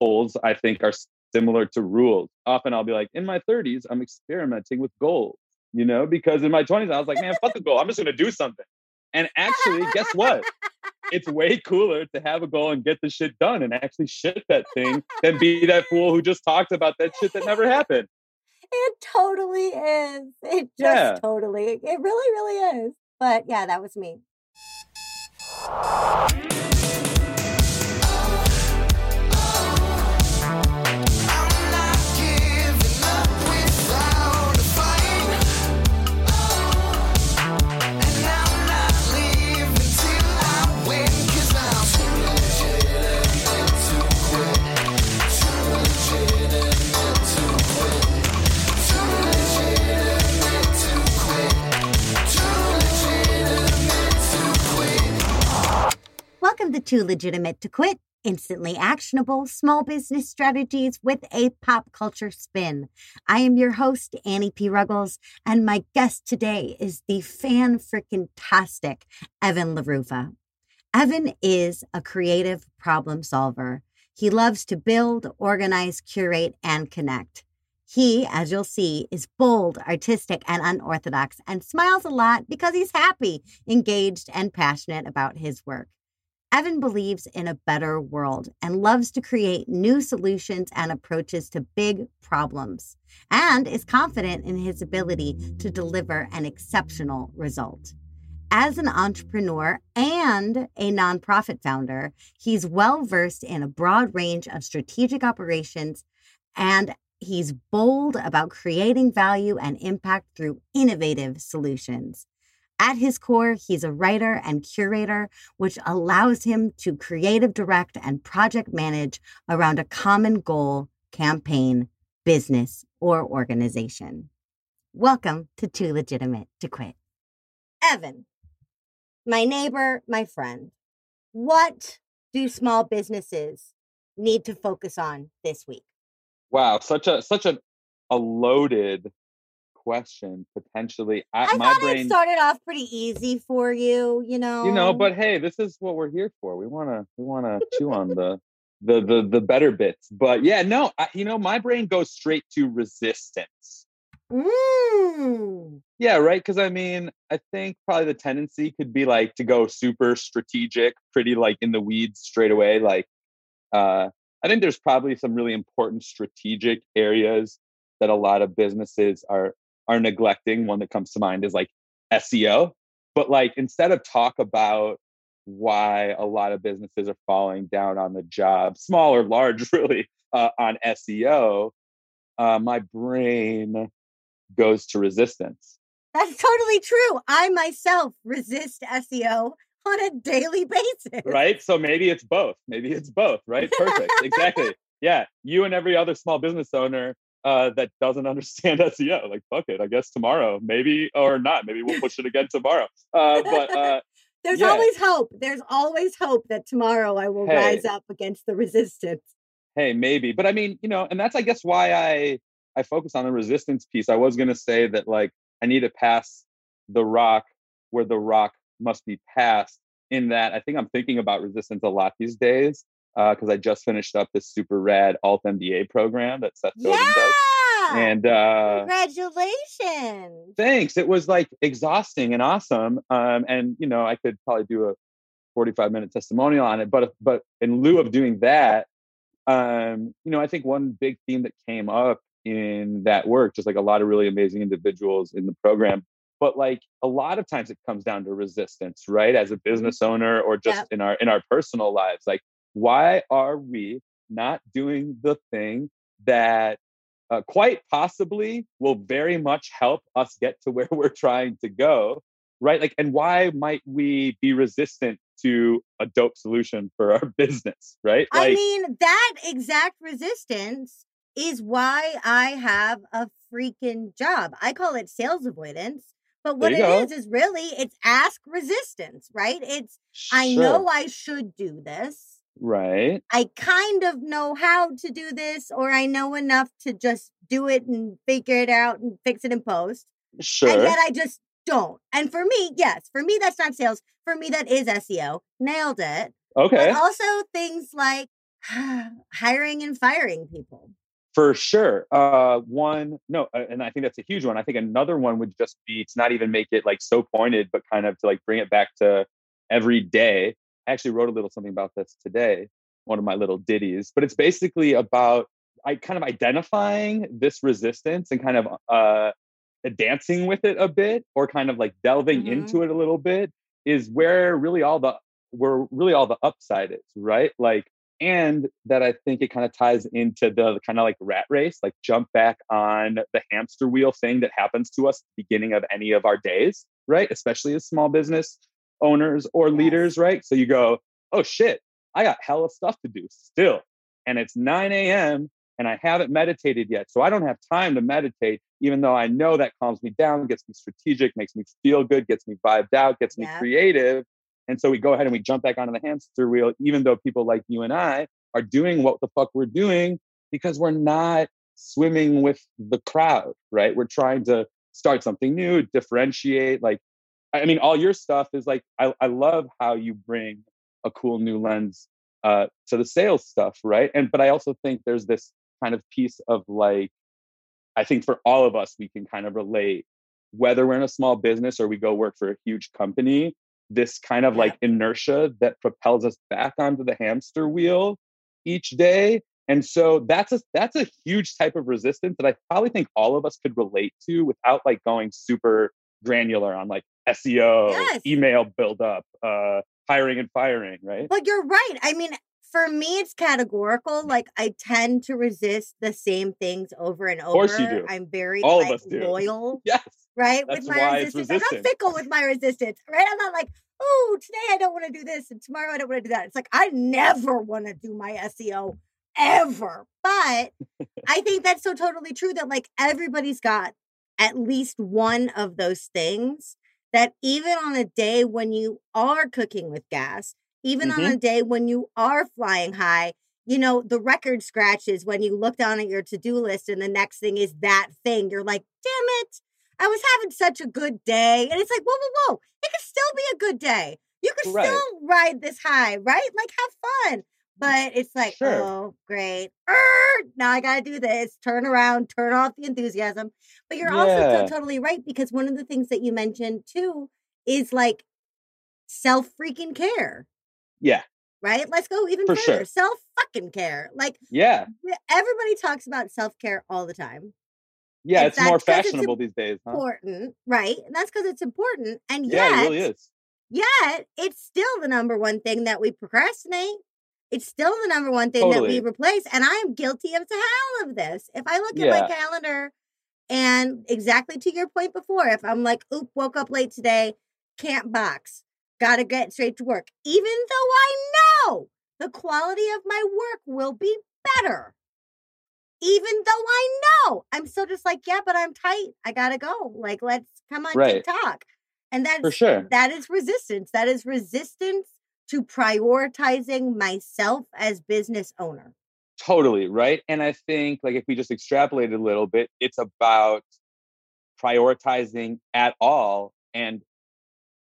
goals, I think, are similar to rules. Often I'll be like, in my 30s, I'm experimenting with goals, you know, because in my 20s, I was like, man, fuck a goal. I'm just going to do something. And actually, guess what? It's way cooler to have a goal and get the shit done and actually shit that thing than be that fool who just talked about that shit that never happened. It totally is. It just yeah. totally, it really, really is. But yeah, that was me. Welcome to Too Legitimate to Quit, instantly actionable small business strategies with a pop culture spin. I am your host, Annie P. Ruggles, and my guest today is the fan freaking tastic Evan LaRufa. Evan is a creative problem solver. He loves to build, organize, curate, and connect. He, as you'll see, is bold, artistic, and unorthodox, and smiles a lot because he's happy, engaged, and passionate about his work. Evan believes in a better world and loves to create new solutions and approaches to big problems, and is confident in his ability to deliver an exceptional result. As an entrepreneur and a nonprofit founder, he's well versed in a broad range of strategic operations and he's bold about creating value and impact through innovative solutions. At his core, he's a writer and curator, which allows him to creative direct and project manage around a common goal, campaign, business, or organization. Welcome to Too Legitimate to Quit. Evan, my neighbor, my friend, what do small businesses need to focus on this week? Wow, such a such a, a loaded question potentially I, I my thought brain it started off pretty easy for you you know you know but hey this is what we're here for. We want to we want to chew on the the the the better bits. But yeah no I, you know my brain goes straight to resistance. Mm. yeah right? Because i mean i think probably the tendency could be like to go super strategic pretty like in the weeds straight away like uh i think there's probably some really important strategic areas that a lot of businesses are are neglecting. One that comes to mind is like SEO. But like instead of talk about why a lot of businesses are falling down on the job, small or large, really, uh, on SEO, uh, my brain goes to resistance. That's totally true. I myself resist SEO on a daily basis. Right. So maybe it's both. Maybe it's both. Right. Perfect. exactly. Yeah. You and every other small business owner uh, that doesn't understand SEO. Like, fuck it, I guess tomorrow, maybe or not. Maybe we'll push it again tomorrow. Uh, but uh, there's yeah. always hope. There's always hope that tomorrow I will hey, rise up against the resistance. Hey, maybe, but I mean, you know, and that's I guess why I I focus on the resistance piece. I was going to say that like I need to pass the rock where the rock must be passed. In that, I think I'm thinking about resistance a lot these days because uh, I just finished up this super rad alt MBA program that Seth Godin yeah! does. And uh, congratulations! Thanks. It was like exhausting and awesome. Um, and you know, I could probably do a 45 minute testimonial on it. But but in lieu of doing that, um, you know, I think one big theme that came up in that work, just like a lot of really amazing individuals in the program, but like a lot of times it comes down to resistance right as a mm-hmm. business owner or just yep. in our in our personal lives like why are we not doing the thing that uh, quite possibly will very much help us get to where we're trying to go right like and why might we be resistant to a dope solution for our business right like, i mean that exact resistance is why i have a freaking job i call it sales avoidance but what it go. is is really it's ask resistance right it's sure. i know i should do this Right. I kind of know how to do this, or I know enough to just do it and figure it out and fix it in post. Sure. And yet I just don't. And for me, yes, for me, that's not sales. For me, that is SEO. Nailed it. Okay. But also things like hiring and firing people for sure uh one no and i think that's a huge one i think another one would just be to not even make it like so pointed but kind of to like bring it back to every day i actually wrote a little something about this today one of my little ditties but it's basically about i kind of identifying this resistance and kind of uh dancing with it a bit or kind of like delving mm-hmm. into it a little bit is where really all the where really all the upside is right like and that I think it kind of ties into the kind of like rat race, like jump back on the hamster wheel thing that happens to us beginning of any of our days, right? Especially as small business owners or yes. leaders, right? So you go, oh shit, I got hella stuff to do still. And it's 9 a.m. and I haven't meditated yet. So I don't have time to meditate, even though I know that calms me down, gets me strategic, makes me feel good, gets me vibed out, gets yeah. me creative. And so we go ahead and we jump back onto the hamster wheel, even though people like you and I are doing what the fuck we're doing because we're not swimming with the crowd, right? We're trying to start something new, differentiate. Like, I mean, all your stuff is like, I, I love how you bring a cool new lens uh, to the sales stuff, right? And, but I also think there's this kind of piece of like, I think for all of us, we can kind of relate. Whether we're in a small business or we go work for a huge company this kind of like inertia that propels us back onto the hamster wheel each day. And so that's a that's a huge type of resistance that i probably think all of us could relate to without like going super granular on like seo yes. email build up uh hiring and firing right but you're right i mean for me it's categorical like i tend to resist the same things over and over of course you do. i'm very all like, of us do. loyal yes right? That's with my resistance. I'm not fickle with my resistance, right? I'm not like, oh, today I don't want to do this and tomorrow I don't want to do that. It's like I never want to do my SEO ever. But I think that's so totally true that like everybody's got at least one of those things that even on a day when you are cooking with gas, even mm-hmm. on a day when you are flying high, you know, the record scratches when you look down at your to do list and the next thing is that thing. You're like, damn it, I was having such a good day. And it's like, whoa, whoa, whoa. It could still be a good day. You could right. still ride this high, right? Like have fun. But it's like, sure. oh, great. Arr, now I got to do this. Turn around, turn off the enthusiasm. But you're yeah. also so totally right because one of the things that you mentioned too is like self freaking care. Yeah. Right? Let's go even For further. Sure. Self fucking care. Like, yeah. Everybody talks about self care all the time. Yeah, it's more fashionable it's these days. Huh? Important, right? And that's because it's important. And yet, yeah, it really is. Yet, it's still the number one thing that we procrastinate. It's still the number one thing totally. that we replace. And I am guilty of the hell of this. If I look yeah. at my calendar and exactly to your point before, if I'm like, oop, woke up late today, can't box, gotta get straight to work, even though I know the quality of my work will be better even though I know I'm still just like, yeah, but I'm tight. I gotta go. Like, let's come on right. TikTok. And that's for sure. That is resistance. That is resistance to prioritizing myself as business owner. Totally. Right. And I think like if we just extrapolate a little bit, it's about prioritizing at all and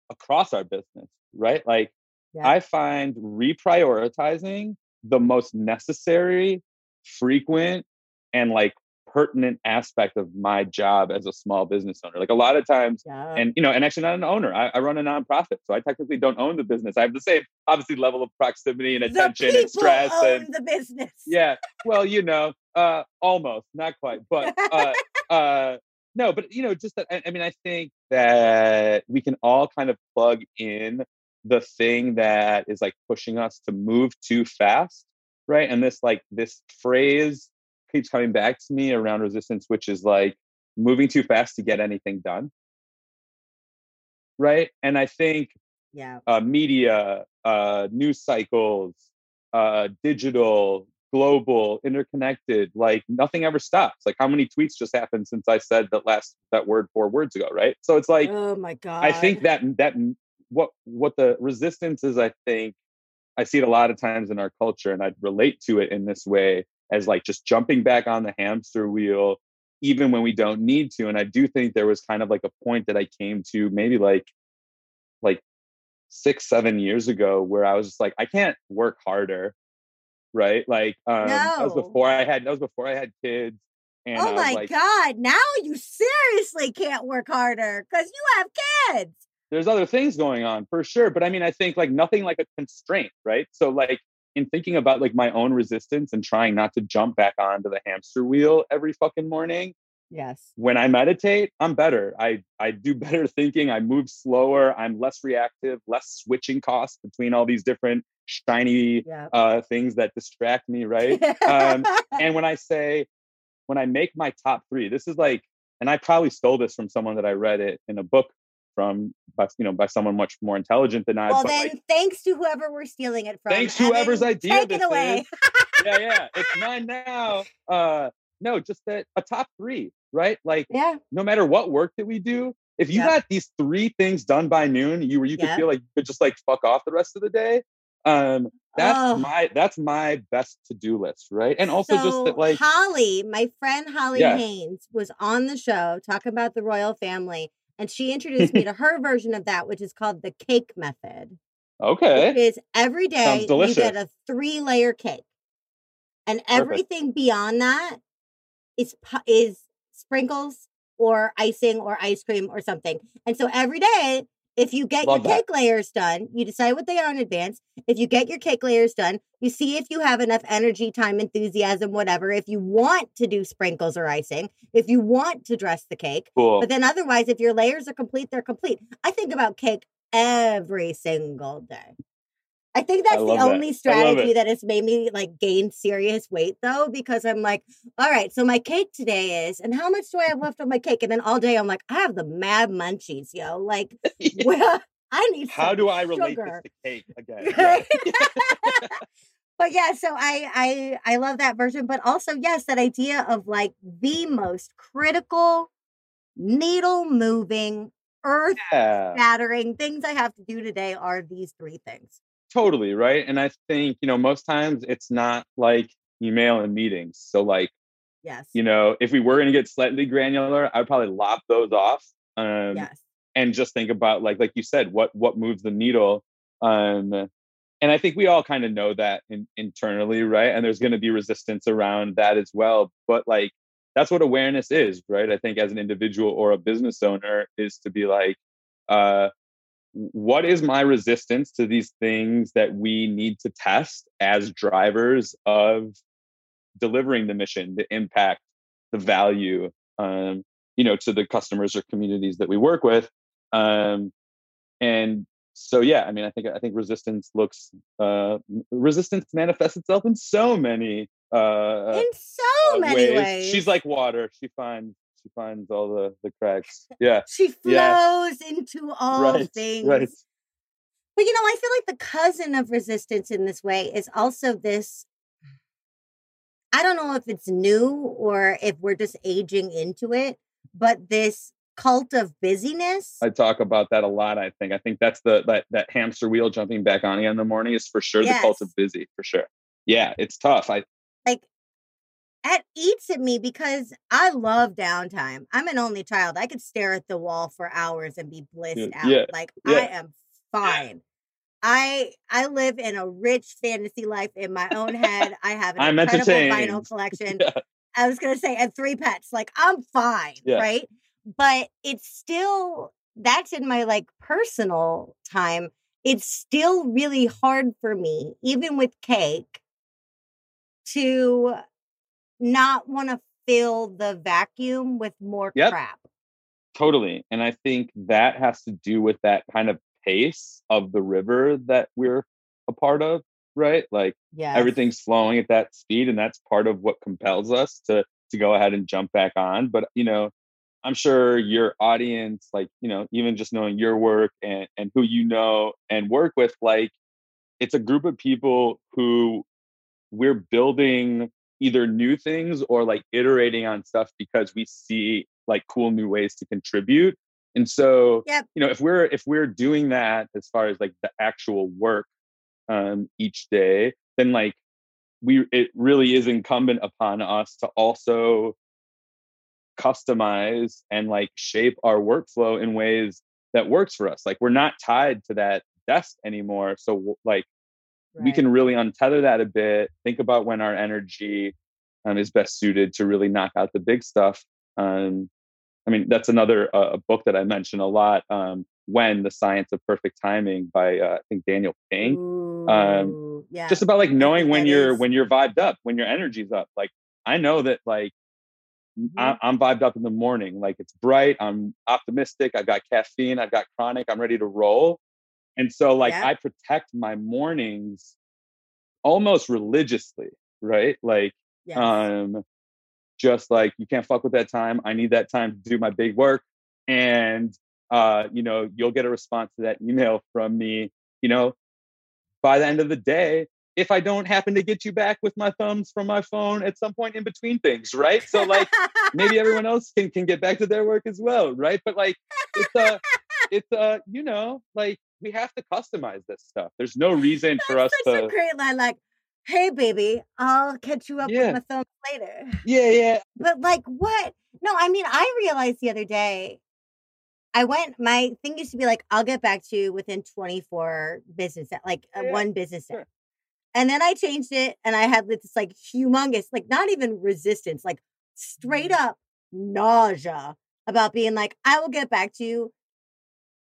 across our business, right? Like yeah. I find reprioritizing the most necessary, frequent, and like pertinent aspect of my job as a small business owner. Like a lot of times, yeah. and you know, and actually not an owner. I, I, run a nonprofit, so I technically don't own the business. I have the same, obviously, level of proximity and attention and stress and the business. Yeah, well, you know, uh, almost, not quite, but uh, uh, no, but you know, just that. I mean, I think that we can all kind of plug in the thing that is like pushing us to move too fast, right? And this like this phrase keeps coming back to me around resistance, which is like moving too fast to get anything done. Right. And I think yeah, uh, media, uh, news cycles, uh, digital, global, interconnected, like nothing ever stops. Like how many tweets just happened since I said that last that word four words ago, right? So it's like oh my god. I think that that what what the resistance is, I think I see it a lot of times in our culture, and I relate to it in this way as like just jumping back on the hamster wheel even when we don't need to and i do think there was kind of like a point that i came to maybe like like six seven years ago where i was just like i can't work harder right? Like um, no. that was before I had that was before I had kids. And oh my like, god! Now you seriously can't work harder because you have kids. There's other things going on for sure, but I mean, I think like nothing like a constraint, right? So like in thinking about like my own resistance and trying not to jump back onto the hamster wheel every fucking morning. Yes. When I meditate, I'm better. I I do better thinking. I move slower. I'm less reactive, less switching costs between all these different shiny yeah. uh, things that distract me, right? um, and when I say, when I make my top three, this is like, and I probably stole this from someone that I read it in a book from by you know by someone much more intelligent than I. Well, then like, thanks to whoever we're stealing it from. Thanks to whoever's idea. Take it away. yeah, yeah, it's mine now. Uh, no, just that a top three, right? Like, yeah. No matter what work that we do, if you yep. got these three things done by noon, you were you could yep. feel like you could just like fuck off the rest of the day. Um, that's oh. my that's my best to do list, right? And also so just that, like Holly, my friend Holly yeah. Haynes was on the show talking about the royal family, and she introduced me to her version of that, which is called the cake method. Okay, which is every day you get a three layer cake, and Perfect. everything beyond that is is sprinkles or icing or ice cream or something. And so every day if you get Love your cake layers done, you decide what they are in advance. If you get your cake layers done, you see if you have enough energy, time, enthusiasm, whatever. If you want to do sprinkles or icing, if you want to dress the cake. Cool. But then otherwise, if your layers are complete, they're complete. I think about cake every single day. I think that's I the only that. strategy that has made me like gain serious weight though, because I'm like, all right, so my cake today is, and how much do I have left on my cake? And then all day I'm like, I have the mad munchies, yo. Like, well, I need. How do I relate sugar. this to cake again? but yeah, so I I I love that version, but also yes, that idea of like the most critical, needle moving, earth shattering yeah. things I have to do today are these three things totally right? And i think you know most times it's not like email and meetings. So like yes. you know if we were going to get slightly granular i'd probably lop those off um yes. and just think about like like you said what what moves the needle um and i think we all kind of know that in, internally right? And there's going to be resistance around that as well. But like that's what awareness is right? I think as an individual or a business owner is to be like uh what is my resistance to these things that we need to test as drivers of delivering the mission the impact the value um, you know to the customers or communities that we work with um, and so yeah i mean i think i think resistance looks uh, resistance manifests itself in so many uh, in so uh, many ways. ways. she's like water she finds she finds all the the cracks. Yeah. she flows yeah. into all right, things. Right. But you know, I feel like the cousin of resistance in this way is also this. I don't know if it's new or if we're just aging into it, but this cult of busyness. I talk about that a lot. I think. I think that's the that that hamster wheel jumping back on again in the morning is for sure yes. the cult of busy for sure. Yeah, it's tough. I it eats at me because I love downtime. I'm an only child. I could stare at the wall for hours and be blissed out. Yeah, like yeah. I am fine. I I live in a rich fantasy life in my own head. I have an I'm incredible vinyl collection. yeah. I was gonna say, and three pets. Like I'm fine, right? But it's still that's in my like personal time. It's still really hard for me, even with cake, to not want to fill the vacuum with more yep. crap. Totally. And I think that has to do with that kind of pace of the river that we're a part of, right? Like yes. everything's flowing at that speed and that's part of what compels us to to go ahead and jump back on. But you know, I'm sure your audience, like, you know, even just knowing your work and, and who you know and work with, like, it's a group of people who we're building either new things or like iterating on stuff because we see like cool new ways to contribute. And so yep. you know if we're if we're doing that as far as like the actual work um each day then like we it really is incumbent upon us to also customize and like shape our workflow in ways that works for us. Like we're not tied to that desk anymore. So like right. we can really untether that a bit think about when our energy um, is best suited to really knock out the big stuff um, i mean that's another uh, book that i mention a lot um, when the science of perfect timing by uh, i think daniel pink um, Ooh, yeah. just about like knowing when you're is. when you're vibed up when your energy's up like i know that like mm-hmm. I, i'm vibed up in the morning like it's bright i'm optimistic i've got caffeine i've got chronic i'm ready to roll and so like yeah. I protect my mornings almost religiously, right? Like yes. um just like you can't fuck with that time. I need that time to do my big work. And uh, you know, you'll get a response to that email from me, you know, by the end of the day, if I don't happen to get you back with my thumbs from my phone at some point in between things, right? So like maybe everyone else can can get back to their work as well, right? But like it's a it's a you know like we have to customize this stuff. There's no reason for us such to. A great line, like, "Hey, baby, I'll catch you up yeah. with my phone later." Yeah, yeah. But like, what? No, I mean, I realized the other day. I went. My thing used to be like, "I'll get back to you within 24 business, like uh, yeah. one business day." Sure. And then I changed it, and I had this like humongous, like not even resistance, like straight mm-hmm. up nausea about being like, "I will get back to you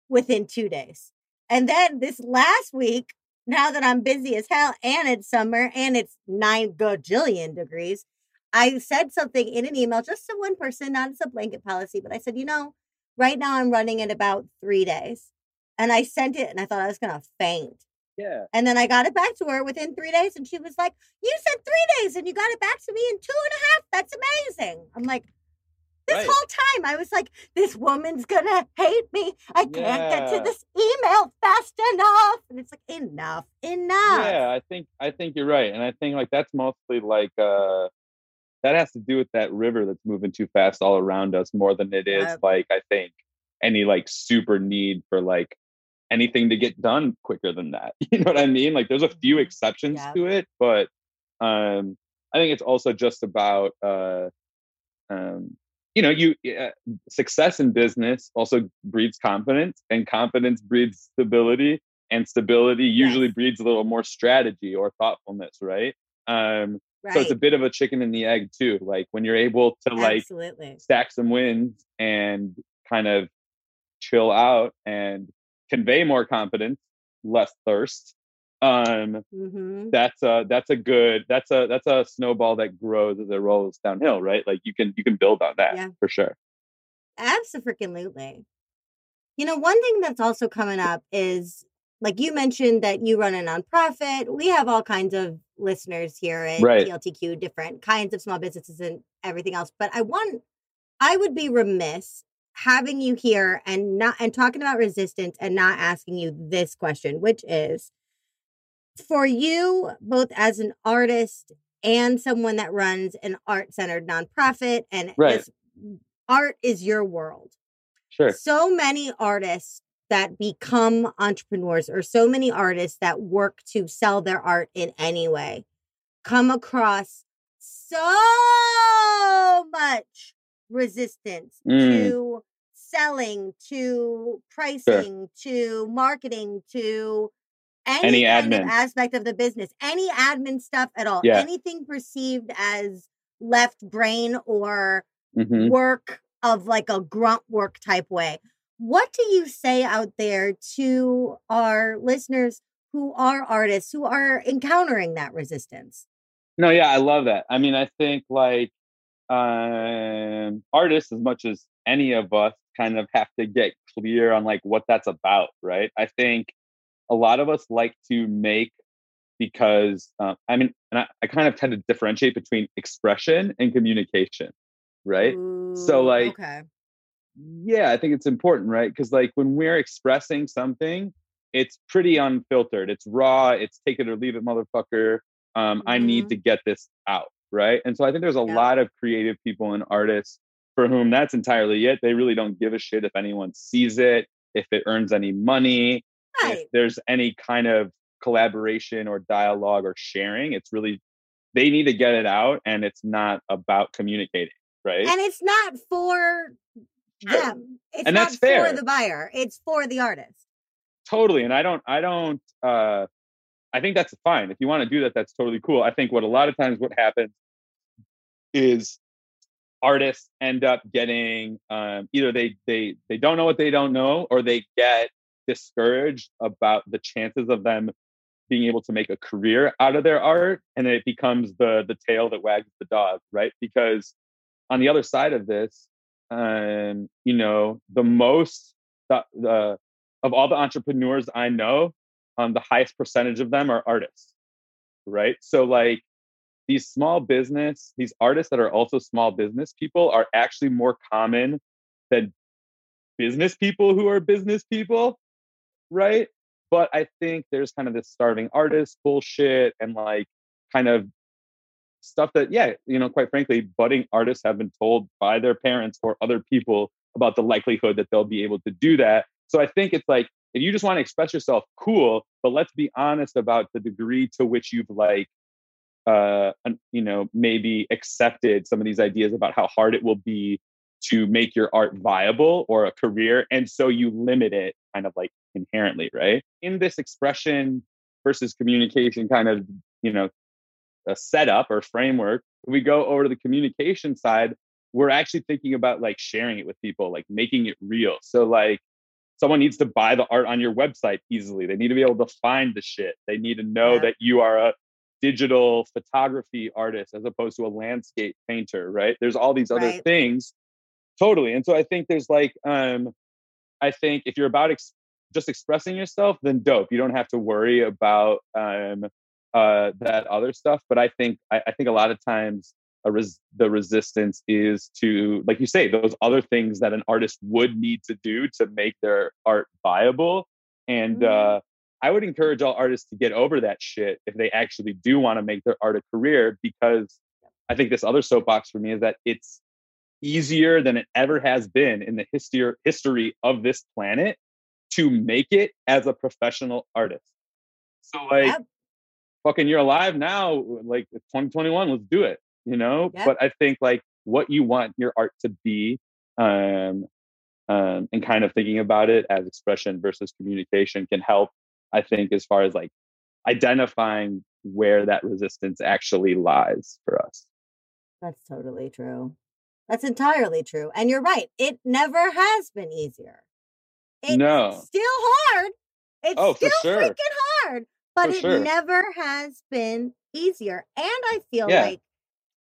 within two days." And then this last week, now that I'm busy as hell and it's summer and it's nine gajillion degrees, I said something in an email just to one person, not as a blanket policy, but I said, you know, right now I'm running in about three days. And I sent it and I thought I was going to faint. Yeah. And then I got it back to her within three days. And she was like, You said three days and you got it back to me in two and a half. That's amazing. I'm like, this right. whole time I was like, this woman's gonna hate me. I can't yeah. get to this email fast enough. And it's like, enough, enough. Yeah, I think I think you're right. And I think like that's mostly like uh that has to do with that river that's moving too fast all around us more than it is like I think any like super need for like anything to get done quicker than that. You know what I mean? Like there's a few mm-hmm. exceptions yeah. to it, but um I think it's also just about uh um you know you uh, success in business also breeds confidence and confidence breeds stability and stability usually yes. breeds a little more strategy or thoughtfulness right um right. so it's a bit of a chicken and the egg too like when you're able to like Absolutely. stack some wins and kind of chill out and convey more confidence less thirst um mm-hmm. that's a that's a good that's a that's a snowball that grows as it rolls downhill right like you can you can build on that yeah. for sure absolutely you know one thing that's also coming up is like you mentioned that you run a nonprofit we have all kinds of listeners here at right. tltq different kinds of small businesses and everything else but i want i would be remiss having you here and not and talking about resistance and not asking you this question which is for you, both as an artist and someone that runs an art centered nonprofit, and right. art is your world. Sure. So many artists that become entrepreneurs, or so many artists that work to sell their art in any way, come across so much resistance mm. to selling, to pricing, sure. to marketing, to any, any admin aspect of the business, any admin stuff at all, yeah. anything perceived as left brain or mm-hmm. work of like a grunt work type way. What do you say out there to our listeners who are artists who are encountering that resistance? No, yeah, I love that. I mean, I think like um artists as much as any of us kind of have to get clear on like what that's about, right? I think a lot of us like to make because uh, I mean, and I, I, kind of tend to differentiate between expression and communication, right? Ooh, so, like, okay. yeah, I think it's important, right? Because, like, when we're expressing something, it's pretty unfiltered, it's raw, it's take it or leave it, motherfucker. Um, mm-hmm. I need mm-hmm. to get this out, right? And so, I think there's a yeah. lot of creative people and artists for whom that's entirely it. They really don't give a shit if anyone sees it, if it earns any money right. if there's any kind of collaboration or dialogue or sharing, it's really they need to get it out and it's not about communicating, right? And it's not for them. It's and not that's fair. for the buyer. It's for the artist. Totally. And I don't I don't uh I think that's fine. If you want to do that, that's totally cool. I think what a lot of times what happens is artists end up getting um, either they they they don't know what they don't know or they get discouraged about the chances of them being able to make a career out of their art and it becomes the the tail that wags the dog right? Because on the other side of this um you know the most the, the of all the entrepreneurs i know um the highest percentage of them are artists right? So like these small business these artists that are also small business people are actually more common than business people who are business people right but I think there's kind of this starving artist bullshit and like kind of stuff that, yeah, you know, quite frankly, budding artists have been told by their parents or other people about the likelihood that they'll be able to do that. So I think it's like, if you just want to express yourself, cool, but let's be honest about the degree to which you've like, uh, you know, maybe accepted some of these ideas about how hard it will be to make your art viable or a career. And so you limit it kind of like inherently, right? In this expression versus communication kind of, you know, a setup or framework, we go over to the communication side, we're actually thinking about like sharing it with people, like making it real. So like someone needs to buy the art on your website easily. They need to be able to find the shit. They need to know yeah. that you are a digital photography artist as opposed to a landscape painter, right? There's all these other right. things. Totally. And so I think there's like um I think if you're about ex- just expressing yourself, then dope. You don't have to worry about um, uh, that other stuff. But I think I, I think a lot of times res- the resistance is to, like you say, those other things that an artist would need to do to make their art viable. And mm-hmm. uh, I would encourage all artists to get over that shit if they actually do want to make their art a career, because I think this other soapbox for me is that it's easier than it ever has been in the history history of this planet to make it as a professional artist. So like yep. fucking you're alive now, like 2021, let's do it, you know? Yep. But I think like what you want your art to be, um, um, and kind of thinking about it as expression versus communication can help, I think, as far as like identifying where that resistance actually lies for us. That's totally true. That's entirely true. And you're right. It never has been easier. It's no. still hard. It's oh, still sure. freaking hard, but for it sure. never has been easier. And I feel yeah. like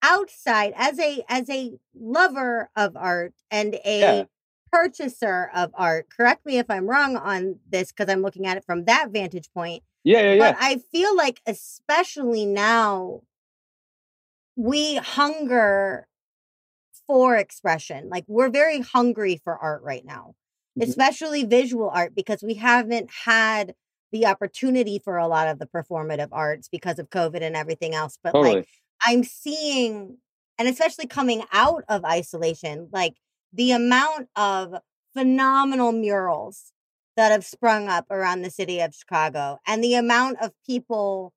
outside as a as a lover of art and a yeah. purchaser of art, correct me if I'm wrong on this because I'm looking at it from that vantage point. Yeah, yeah, yeah. But I feel like especially now we hunger for expression. Like we're very hungry for art right now. Mm-hmm. especially visual art, because we haven't had the opportunity for a lot of the performative arts because of COVID and everything else. But totally. like I'm seeing, and especially coming out of isolation, like the amount of phenomenal murals that have sprung up around the city of Chicago and the amount of people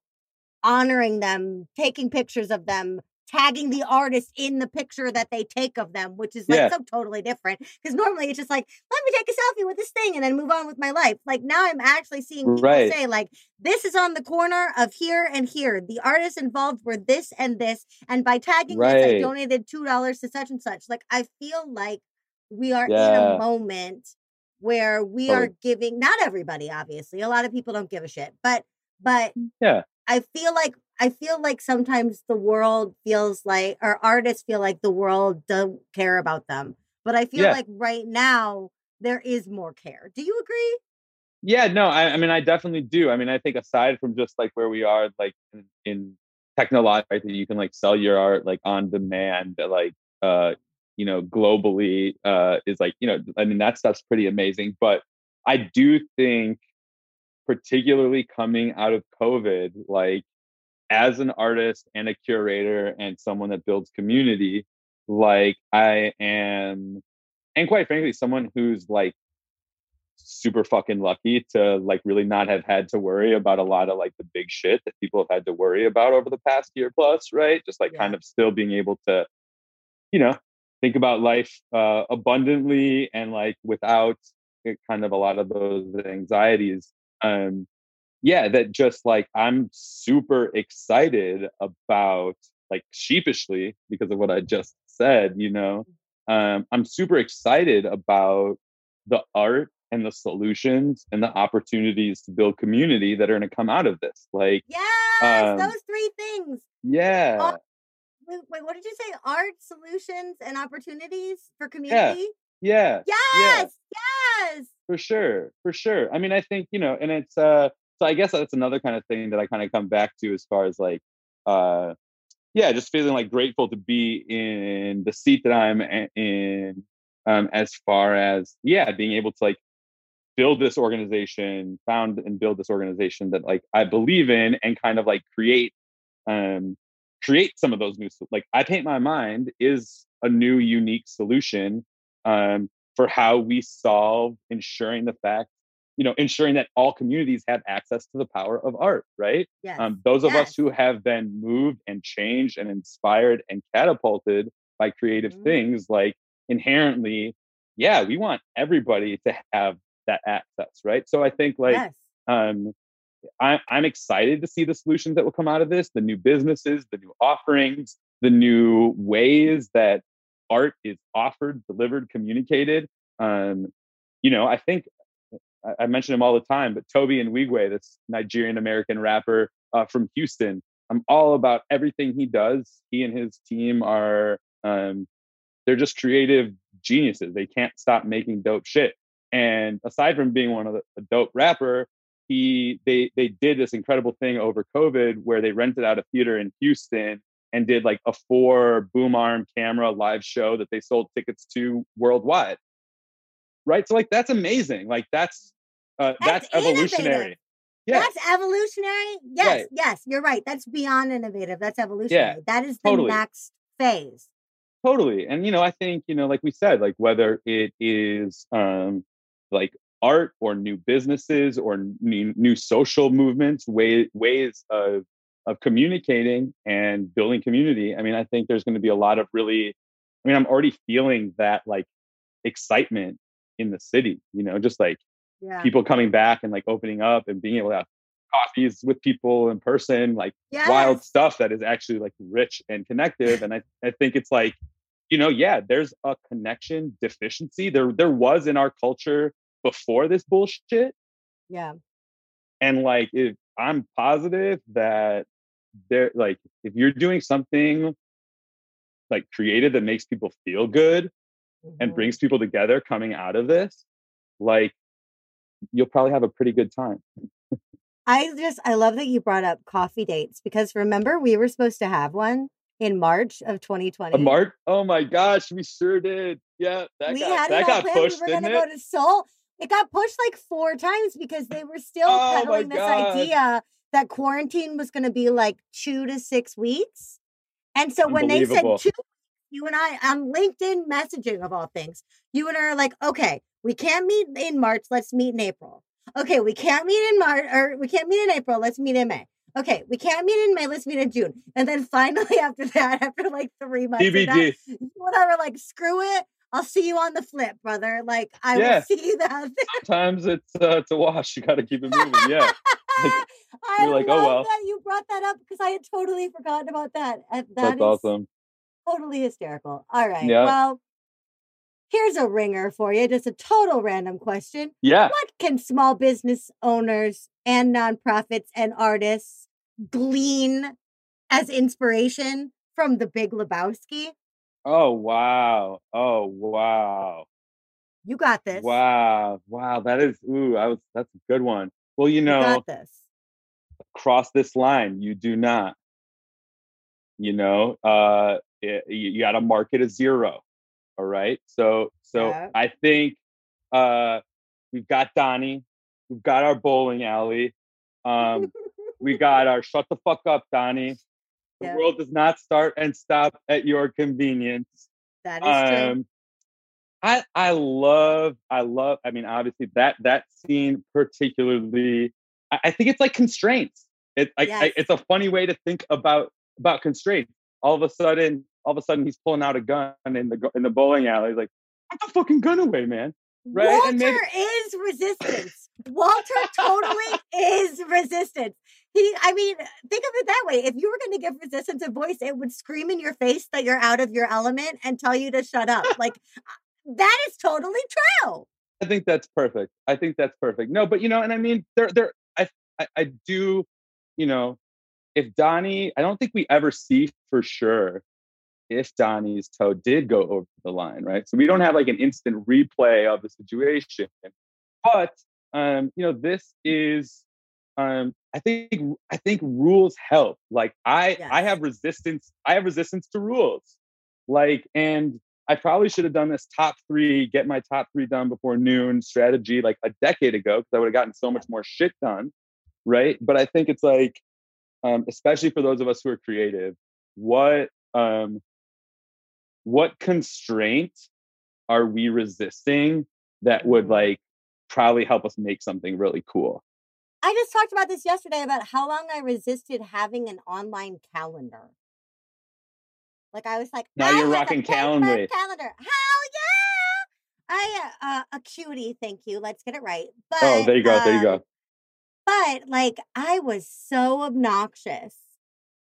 honoring them, taking pictures of them, tagging the artist in the picture that they take of them, which is like yeah. so totally different. Because normally it's just like, let me take a selfie with this thing and then move on with my life. Like now I'm actually seeing people right. say, like, this is on the corner of here and here. The artists involved were this and this. And by tagging right. this, I donated $2 to such and such. Like I feel like we are yeah. in a moment where we are giving not everybody obviously a lot of people don't give a shit but but yeah i feel like I feel like sometimes the world feels like, or artists feel like the world don't care about them. But I feel yeah. like right now there is more care. Do you agree? Yeah, no, I, I, mean, I definitely do. I mean, I think aside from just like where we are, like in, in technology, right, that you can like sell your art like on demand, like, uh, you know, globally, uh, is like, you know, I mean, that stuff's pretty amazing. But I do think, particularly coming out of COVID, like, as an artist and a curator and someone that builds community, like I am, and quite frankly, someone who's like super fucking lucky to like really not have had to worry about a lot of like the big shit that people have had to worry about over the past year plus, right? Just like yeah. kind of still being able to, you know, think about life uh, abundantly and like without kind of a lot of those anxieties. Um, yeah, that just like I'm super excited about like sheepishly because of what I just said, you know. Um, I'm super excited about the art and the solutions and the opportunities to build community that are going to come out of this. Like, yes, um, those three things. Yeah. Art, wait, what did you say? Art, solutions, and opportunities for community. Yeah. yeah. Yes. Yeah. Yes. For sure. For sure. I mean, I think you know, and it's uh. So I guess that's another kind of thing that I kind of come back to as far as like, uh, yeah, just feeling like grateful to be in the seat that I'm in, um, as far as yeah, being able to like build this organization, found and build this organization that like I believe in and kind of like create um create some of those new like I paint my mind is a new unique solution um for how we solve ensuring the fact you know ensuring that all communities have access to the power of art right yes. um, those of yes. us who have been moved and changed and inspired and catapulted by creative mm-hmm. things like inherently yeah we want everybody to have that access, right? So I think like yes. um, I, I'm excited to see the solutions that will come out of this, the new businesses, the new offerings, the new ways that art is offered, delivered, communicated. Um, you know, I think I, mention him all the time, but Tobe and Nwigwe, this Nigerian American rapper uh, from Houston, I'm all about everything he does. He and his team are um, they're just creative geniuses. They can't stop making dope shit. And aside from being one of the a dope rapper, he they they did this incredible thing over COVID where they rented out a theater in Houston and did like a four boom arm camera live show that they sold tickets to worldwide. Right. So like that's amazing. Like that's uh, that's, that's evolutionary. Yeah. That's evolutionary. Yes, right. yes, you're right. That's beyond innovative. That's evolutionary. Yeah, that is the totally. next phase. Totally. And you know, I think, you know, like we said, like whether it is um like art or new businesses or new, new social movements, way, ways of of communicating and building community. I mean, I think there's going to be a lot of really. I mean, I'm already feeling that like excitement in the city. You know, just like yeah. people coming back and like opening up and being able to have coffees with people in person, like yes. wild stuff that is actually like rich and connective. And I, I think it's like you know, yeah, there's a connection deficiency. There there was in our culture before this bullshit. Yeah. And like if I'm positive that there like if you're doing something like creative that makes people feel good mm-hmm. and brings people together coming out of this, like you'll probably have a pretty good time. I just I love that you brought up coffee dates because remember we were supposed to have one in March of 2020. A March? Oh my gosh, we sure did. Yeah, that we got, that got pushed. We were gonna go to Seoul. It got pushed like four times because they were still oh peddling this idea that quarantine was going to be like two to six weeks. And so when they said two, you and I on LinkedIn messaging of all things, you and I are like, okay, we can't meet in March. Let's meet in April. Okay, we can't meet in March or we can't meet in April. Let's meet in May okay, we can't meet in May, let's meet in June. And then finally after that, after like three months, DVD. whatever, like screw it. I'll see you on the flip, brother. Like I yeah. will see you that. Sometimes it's uh, it's a wash. You got to keep it moving. Yeah. Like, I like, oh well. That you brought that up because I had totally forgotten about that. that That's awesome. Totally hysterical. All right. Yeah. Well, here's a ringer for you. Just a total random question. Yeah. What can small business owners and nonprofits and artists glean as inspiration from the Big Lebowski? Oh wow! Oh wow! You got this. Wow! Wow! That is ooh. I was. That's a good one. Well, you know, you got this. Cross this line. You do not. You know, uh, it, you, you got to mark it a zero. All right. So, so yeah. I think uh, we've got Donnie. We've got our bowling alley. Um, we got our shut the fuck up, Donnie. The yeah. world does not start and stop at your convenience. That is um, true. I I love I love I mean obviously that that scene particularly I, I think it's like constraints. It's like yes. I, it's a funny way to think about about constraints. All of a sudden, all of a sudden, he's pulling out a gun in the in the bowling alley. He's like, "Put the fucking gun away, man!" Right? Walter maybe, is resistance. Walter totally is resistance. He, I mean, think of it that way. If you were going to give resistance a voice, it would scream in your face that you're out of your element and tell you to shut up. like uh, that is totally true. I think that's perfect. I think that's perfect. No, but you know, and I mean, there, there, I, I, I do, you know, if Donnie, I don't think we ever see for sure if Donnie's toe did go over the line, right? So we don't have like an instant replay of the situation. But um, you know, this is um I think I think rules help. Like I yes. I have resistance, I have resistance to rules. Like and I probably should have done this top three, get my top three done before noon strategy like a decade ago because I would have gotten so much more shit done. Right. But I think it's like, um, especially for those of us who are creative, what um, what constraint are we resisting that would mm-hmm. like probably help us make something really cool? I just talked about this yesterday about how long I resisted having an online calendar. Like I was like, now you're rocking calendar. Calendar, hell yeah! I uh, a cutie, thank you. Let's get it right. But oh, there you go, um, there you go. Um, but like, I was so obnoxious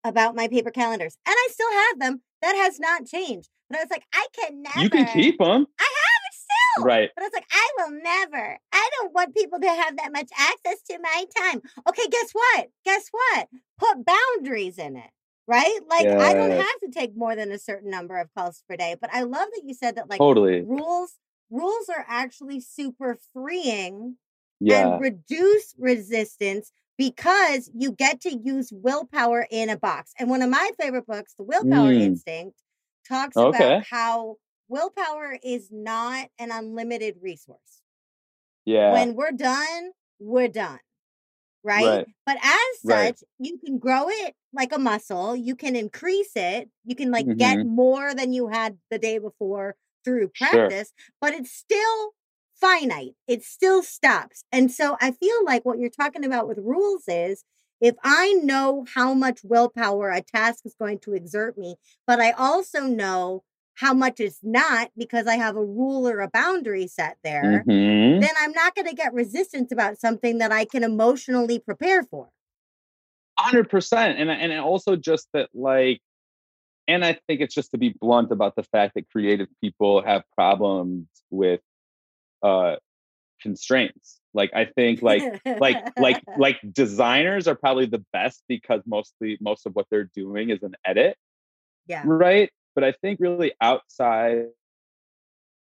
about my paper calendars, and I still have them. That has not changed. But I was like, I can never. You can keep them. I have it still. Right. But I was like, I will never. I don't want people to have that much access to my time. Okay, guess what? Guess what? Put boundaries in it. Right? Like yes. I don't have to take more than a certain number of calls per day. But I love that you said that like totally rules rules are actually super freeing yeah. and reduce resistance because you get to use willpower in a box. And one of my favorite books, The Willpower mm. Instinct, talks okay. about how willpower is not an unlimited resource. Yeah. When we're done, we're done. Right? right. But as such, right. you can grow it like a muscle. You can increase it. You can like mm-hmm. get more than you had the day before through practice, sure. but it's still finite. It still stops. And so I feel like what you're talking about with rules is if I know how much willpower a task is going to exert me, but I also know how much it's not because I have a rule or a boundary set there, mm-hmm. then I'm not going to get resistance about something that I can emotionally prepare for. 100%. And, and also just that, like, and I think it's just to be blunt about the fact that creative people have problems with uh, constraints. Like i think like like like like designers are probably the best because mostly most of what they're doing is an edit yeah. right? But i think really outside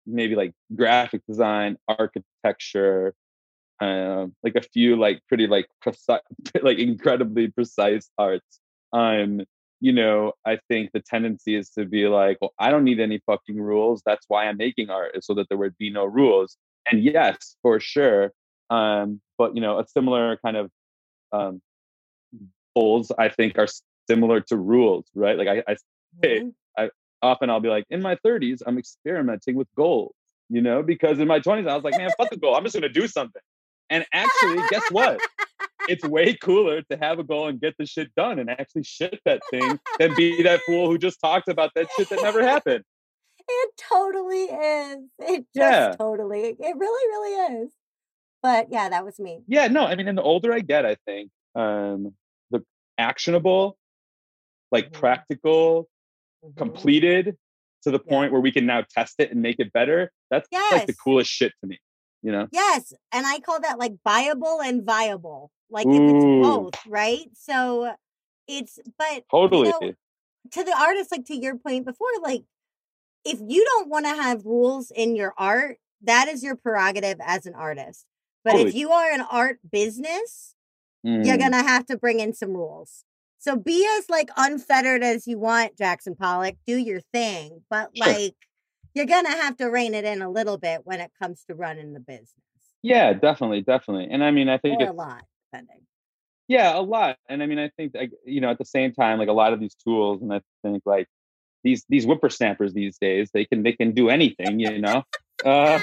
maybe like graphic design architecture um like a few like pretty like precise like incredibly precise arts um you know, I think the tendency is to be like, well, I don't need any fucking rules. That's why I'm making art, is so that there would be no rules. And yes, for sure. Um, but you know, a similar kind of um, goals I think are similar to rules, right? Like I, I say, mm-hmm. I often I'll be like, in my 30s, I'm experimenting with goals, you know, because in my 20s I was like, man, fuck the goal. I'm just gonna do something. And actually, guess what? It's way cooler to have a goal and get the shit done and actually shit that thing than be that fool who just talked about that shit that never happened. It totally is. It just yeah. totally, it really, really is. But yeah, that was me. Yeah, no, I mean, and the older I get, I think um, the actionable, like mm-hmm. practical, mm-hmm. completed to the point where we can now test it and make it better. That's yes. like the coolest shit to me you know yes and i call that like viable and viable like Ooh. if it's both right so it's but totally you know, to the artist like to your point before like if you don't want to have rules in your art that is your prerogative as an artist but totally. if you are an art business mm. you're gonna have to bring in some rules so be as like unfettered as you want jackson pollock do your thing but sure. like you're gonna have to rein it in a little bit when it comes to running the business. Yeah, definitely, definitely. And I mean, I think or a lot, depending. Yeah, a lot. And I mean, I think like, you know, at the same time, like a lot of these tools, and I think like these these whippersnappers these days, they can they can do anything, you know. uh,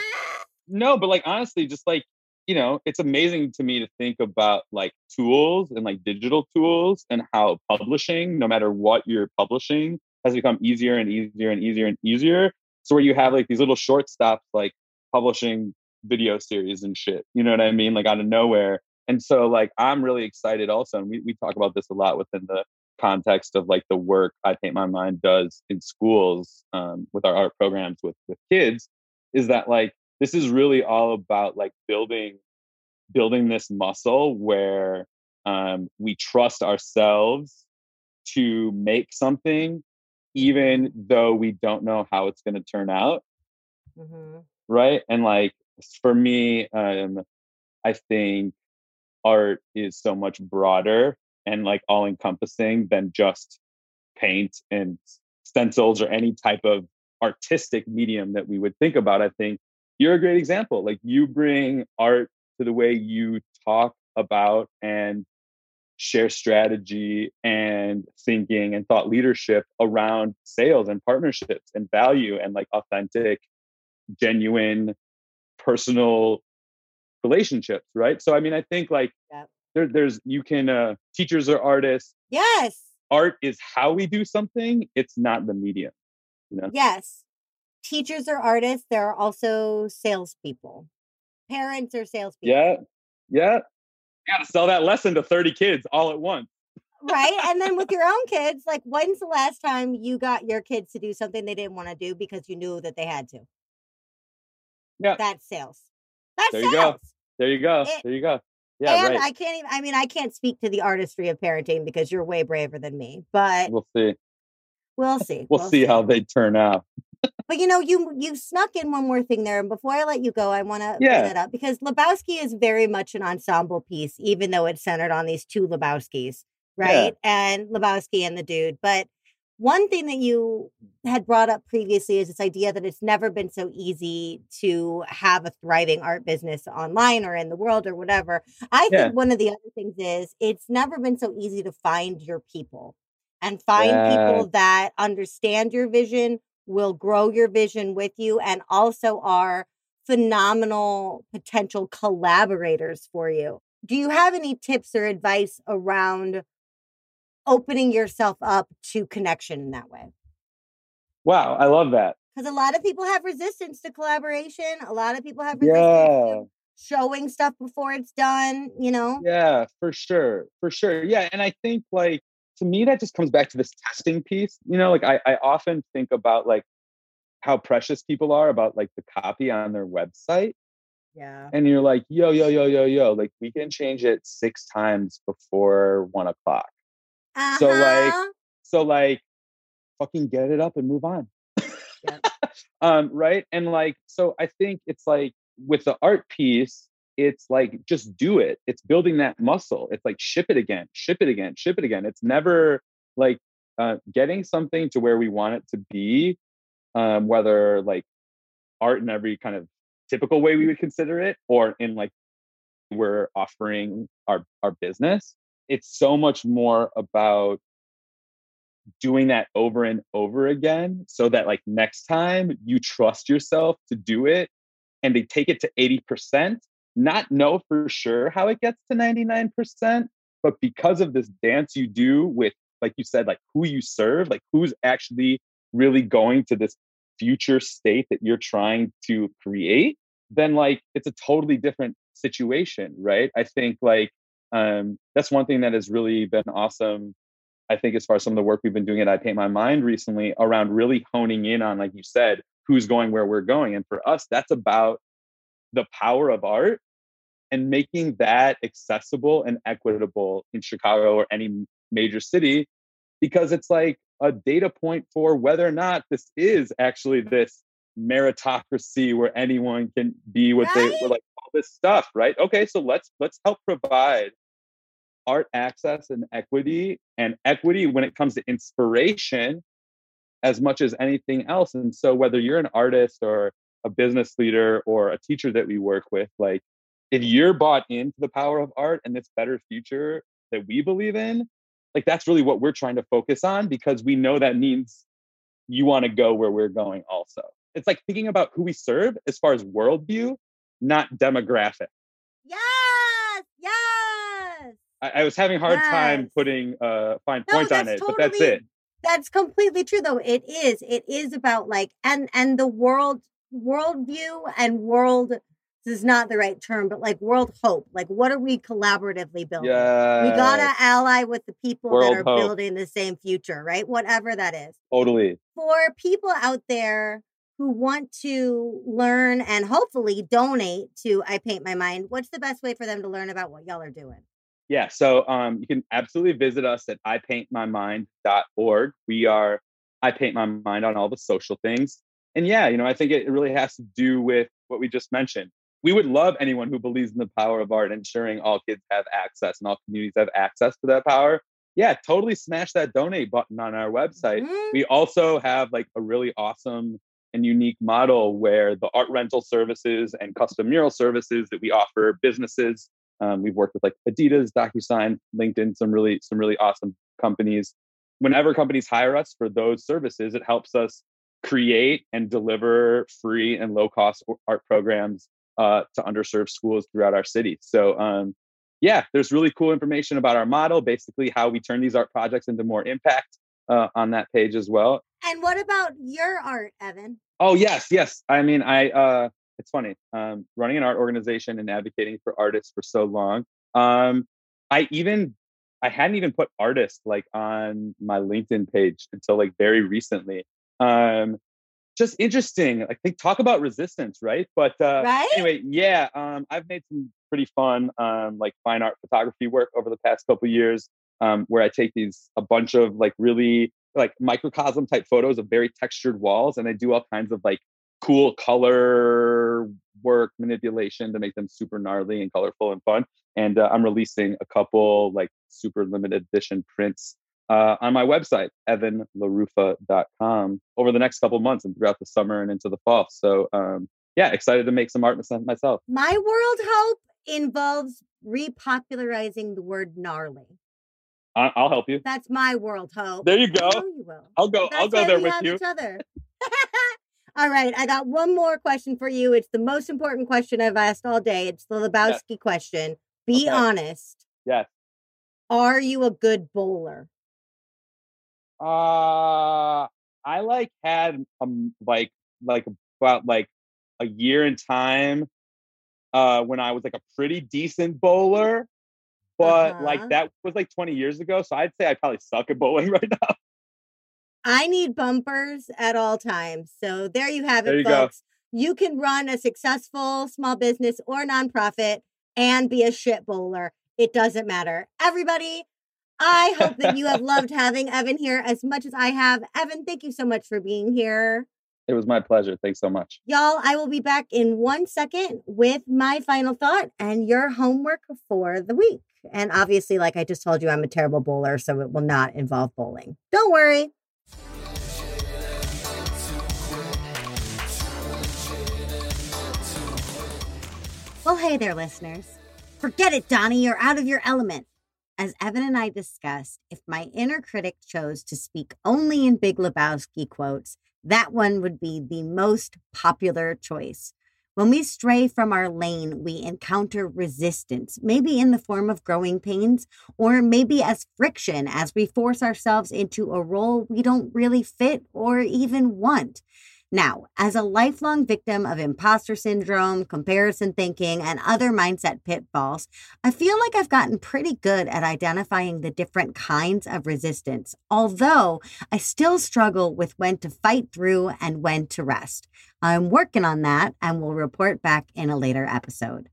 no, but like honestly, just like you know, it's amazing to me to think about like tools and like digital tools and how publishing, no matter what you're publishing, has become easier and easier and easier and easier so where you have like these little short stops like publishing video series and shit. You know what I mean? Like out of nowhere. And so like I'm really excited also. And we, we talk about this a lot within the context of like the work I Paint My Mind does in schools um, with our art programs with with kids, is that like this is really all about like building building this muscle where um, we trust ourselves to make something even though we don't know how it's going to turn out mm-hmm. right and like for me um, i think art is so much broader and like all encompassing than just paint and stencils or any type of artistic medium that we would think about i think you're a great example like you bring art to the way you talk about and share strategy and thinking and thought leadership around sales and partnerships and value and like authentic, genuine, personal relationships, right? So I mean, I think like yep. there, there's you can uh teachers are artists. Yes. Art is how we do something, it's not the medium. You know? Yes. Teachers are artists. There are also salespeople. Parents are salespeople. Yeah. Yeah got to sell that lesson to 30 kids all at once. right. And then with your own kids, like when's the last time you got your kids to do something they didn't want to do because you knew that they had to? Yeah. That's sales. That's there sales. you go. There you go. It, there you go. Yeah, and right. I can't even I mean I can't speak to the artistry of parenting because you're way braver than me, but we'll see. We'll see. We'll, we'll see, see how they turn out. But you know, you you snuck in one more thing there, and before I let you go, I want to yeah. bring that up because Lebowski is very much an ensemble piece, even though it's centered on these two Lebowskis, right? Yeah. And Lebowski and the dude. But one thing that you had brought up previously is this idea that it's never been so easy to have a thriving art business online or in the world or whatever. I yeah. think one of the other things is it's never been so easy to find your people and find people that understand your vision, will grow your vision with you and also are phenomenal potential collaborators for you. Do you have any tips or advice around opening yourself up to connection in that way? Wow, I love that. Because a lot of people have resistance to collaboration. A lot of people have resistance yeah. to showing stuff before it's done, you know? Yeah, for sure. For sure. Yeah. And I think like to me that just comes back to this testing piece you know like I, I often think about like how precious people are about like the copy on their website yeah and you're like yo yo yo yo yo like we can change it six times before one o'clock uh-huh. so like uh-huh. so like fucking get it up and move on yeah. um right and like so i think it's like with the art piece it's like just do it. It's building that muscle. It's like ship it again ship it again ship it again. It's never like uh, getting something to where we want it to be um, whether like art in every kind of typical way we would consider it or in like we're offering our our business. It's so much more about doing that over and over again so that like next time you trust yourself to do it and they take it to 80% not know for sure how it gets to 99%, but because of this dance you do with, like you said, like who you serve, like who's actually really going to this future state that you're trying to create, then like it's a totally different situation, right? I think like um, that's one thing that has really been awesome. I think as far as some of the work we've been doing at I Paint My Mind recently around really honing in on, like you said, who's going where we're going. And for us, that's about the power of art and making that accessible and equitable in Chicago or any major city because it's like a data point for whether or not this is actually this meritocracy where anyone can be what right? they were like all this stuff right okay so let's let's help provide art access and equity and equity when it comes to inspiration as much as anything else and so whether you're an artist or a business leader or a teacher that we work with like if you're bought into the power of art and this better future that we believe in like that's really what we're trying to focus on because we know that means you want to go where we're going also. It's like thinking about who we serve as far as worldview not demographic. Yes! Yes! I, I was having a hard yes. time putting a fine no, point on it totally, but that's it. that's completely true though. It is. It is about like and and the world worldview and world this is not the right term, but like world hope. Like, what are we collaboratively building? Yeah. We got to ally with the people World that are hope. building the same future, right? Whatever that is. Totally. For people out there who want to learn and hopefully donate to I Paint My Mind, what's the best way for them to learn about what y'all are doing? Yeah. So um, you can absolutely visit us at ipaintmymind.org. We are I Paint My Mind on all the social things. And yeah, you know, I think it really has to do with what we just mentioned. We would love anyone who believes in the power of art, ensuring all kids have access and all communities have access to that power. Yeah, totally smash that donate button on our website. Mhm. We also have like a really awesome and unique model where the art rental services and custom mural services that we offer businesses. Um, we've worked with like Adidas, DocuSign, LinkedIn, some really some really awesome companies. Whenever companies hire us for those services, it helps us create and deliver free and low cost art programs uh, to underserved schools throughout our city. So um, yeah, there's really cool information about our model, basically how we turn these art projects into more impact uh, on that page as well. And what about your art, Evan? Oh yes, yes. I mean, I uh it's funny. Um running an art organization and advocating for artists for so long. Um I even I hadn't even put artist like on my LinkedIn page until like very recently. Um just interesting. I think talk about resistance, right? But uh Right? anyway, yeah, um I've made some pretty fun um like fine art photography work over the past couple years um where I take these a bunch of like really like microcosm type photos of very textured walls and I do all kinds of like cool color work manipulation to make them super gnarly and colorful and fun and uh, I'm releasing a couple like super limited edition prints uh, on my website evanlaruffa.com over the next couple months and throughout the summer and into the fall so um, yeah excited to make some art myself My world hope involves repopularizing the word gnarly. I- I'll help you That's my world hope. there you go you will. I'll go I'll go there with you all right, I got one more question for you. It's the most important question I've asked all day. It's the Lebowski question. Be Okay. honest. yes Are you a good bowler? Uh, I like had um like like about like a year in time uh when I was like a pretty decent bowler, but Uh-huh. like that was like 20 years ago. So I'd say I probably suck at bowling right now. I need bumpers at all times. So there you have it, you go. folks. You can run a successful small business or nonprofit and be a shit bowler. It doesn't matter. Everybody, I hope that you have loved having Evan here as much as I have. Evan, thank you so much for being here. It was my pleasure. Thanks so much. Y'all, I will be back in one second with my final thought and your homework for the week. And obviously, like I just told you, I'm a terrible bowler, so it will not involve bowling. Don't worry. Well, hey there, listeners. Forget it, Donnie, you're out of your element. As Evan and I discussed, if my inner critic chose to speak only in Big Lebowski quotes, that one would be the most popular choice. When we stray from our lane, we encounter resistance, maybe in the form of growing pains, or maybe as friction as we force ourselves into a role we don't really fit or even want. Now, as a lifelong victim of imposter syndrome, comparison thinking, and other mindset pitfalls, I feel like I've gotten pretty good at identifying the different kinds of resistance, although I still struggle with when to fight through and when to rest. I'm working on that and will report back in a later episode.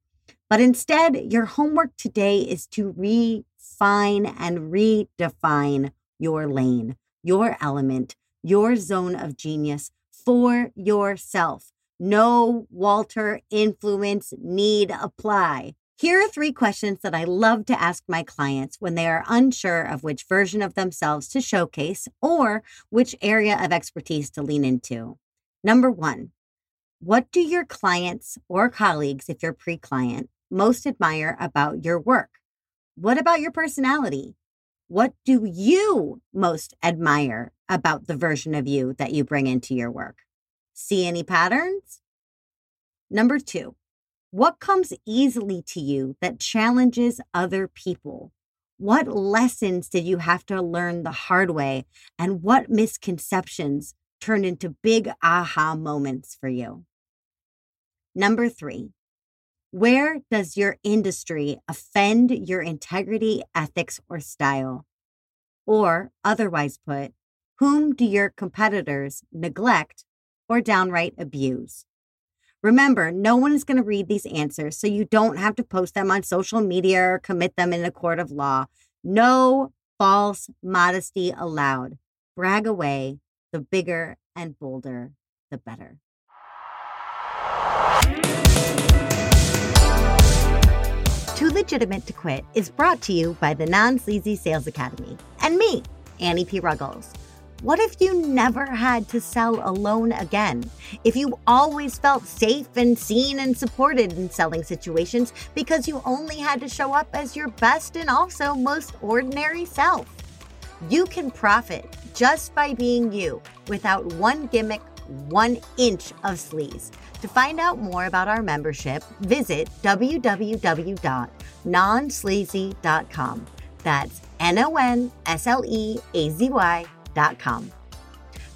But instead, your homework today is to refine and redefine your lane, your element, your zone of genius for yourself. No Walter influence need apply. Here are three questions that I love to ask my clients when they are unsure of which version of themselves to showcase or which area of expertise to lean into. Number one, what do your clients or colleagues, if you're pre client, most admire about your work? What about your personality? What do you most admire about the version of you that you bring into your work? See any patterns? Number two, what comes easily to you that challenges other people? What lessons did you have to learn the hard way? And what misconceptions turned into big aha moments for you? Number three, Where does your industry offend your integrity, ethics, or style? Or, otherwise put, whom do your competitors neglect or downright abuse? Remember, no one is going to read these answers, so you don't have to post them on social media or commit them in a court of law. No false modesty allowed. Brag away. The bigger and bolder, the better. Legitimate to Quit is brought to you by the Non Sleazy Sales Academy and me, Annie P. Ruggles. What if you never had to sell alone again? If you always felt safe and seen and supported in selling situations because you only had to show up as your best and also most ordinary self? You can profit just by being you without one gimmick, one inch of sleaze. To find out more about our membership, visit www.nonsleazy.com. That's N O N S L E A Z Y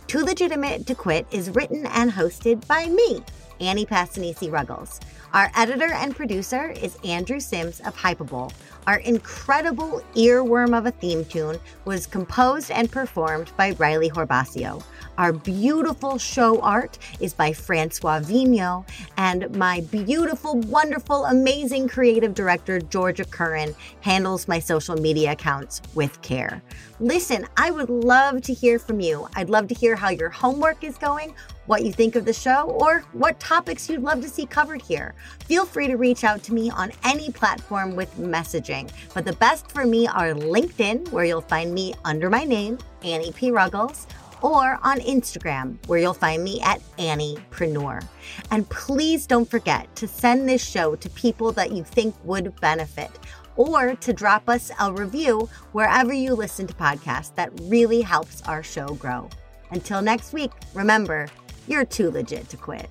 too Legitimate to Quit is written and hosted by me, Annie Passanisi Ruggles. Our editor and producer is Andrew Sims of Hypable. Our incredible earworm of a theme tune was composed and performed by Riley Horbasio. Our beautiful show art is by Francois Vigneault, and my beautiful, wonderful, amazing creative director, Georgia Curran, handles my social media accounts with care. Listen, I would love to hear from you. I'd love to hear how your homework is going, what you think of the show, or what topics you'd love to see covered here. Feel free to reach out to me on any platform with messaging, but the best for me are LinkedIn, where you'll find me under my name, Annie P. Ruggles or on Instagram, where you'll find me at Anniepreneur. And please don't forget to send this show to people that you think would benefit, or to drop us a review wherever you listen to podcasts. That really helps our show grow. Until next week, remember, you're too legit to quit.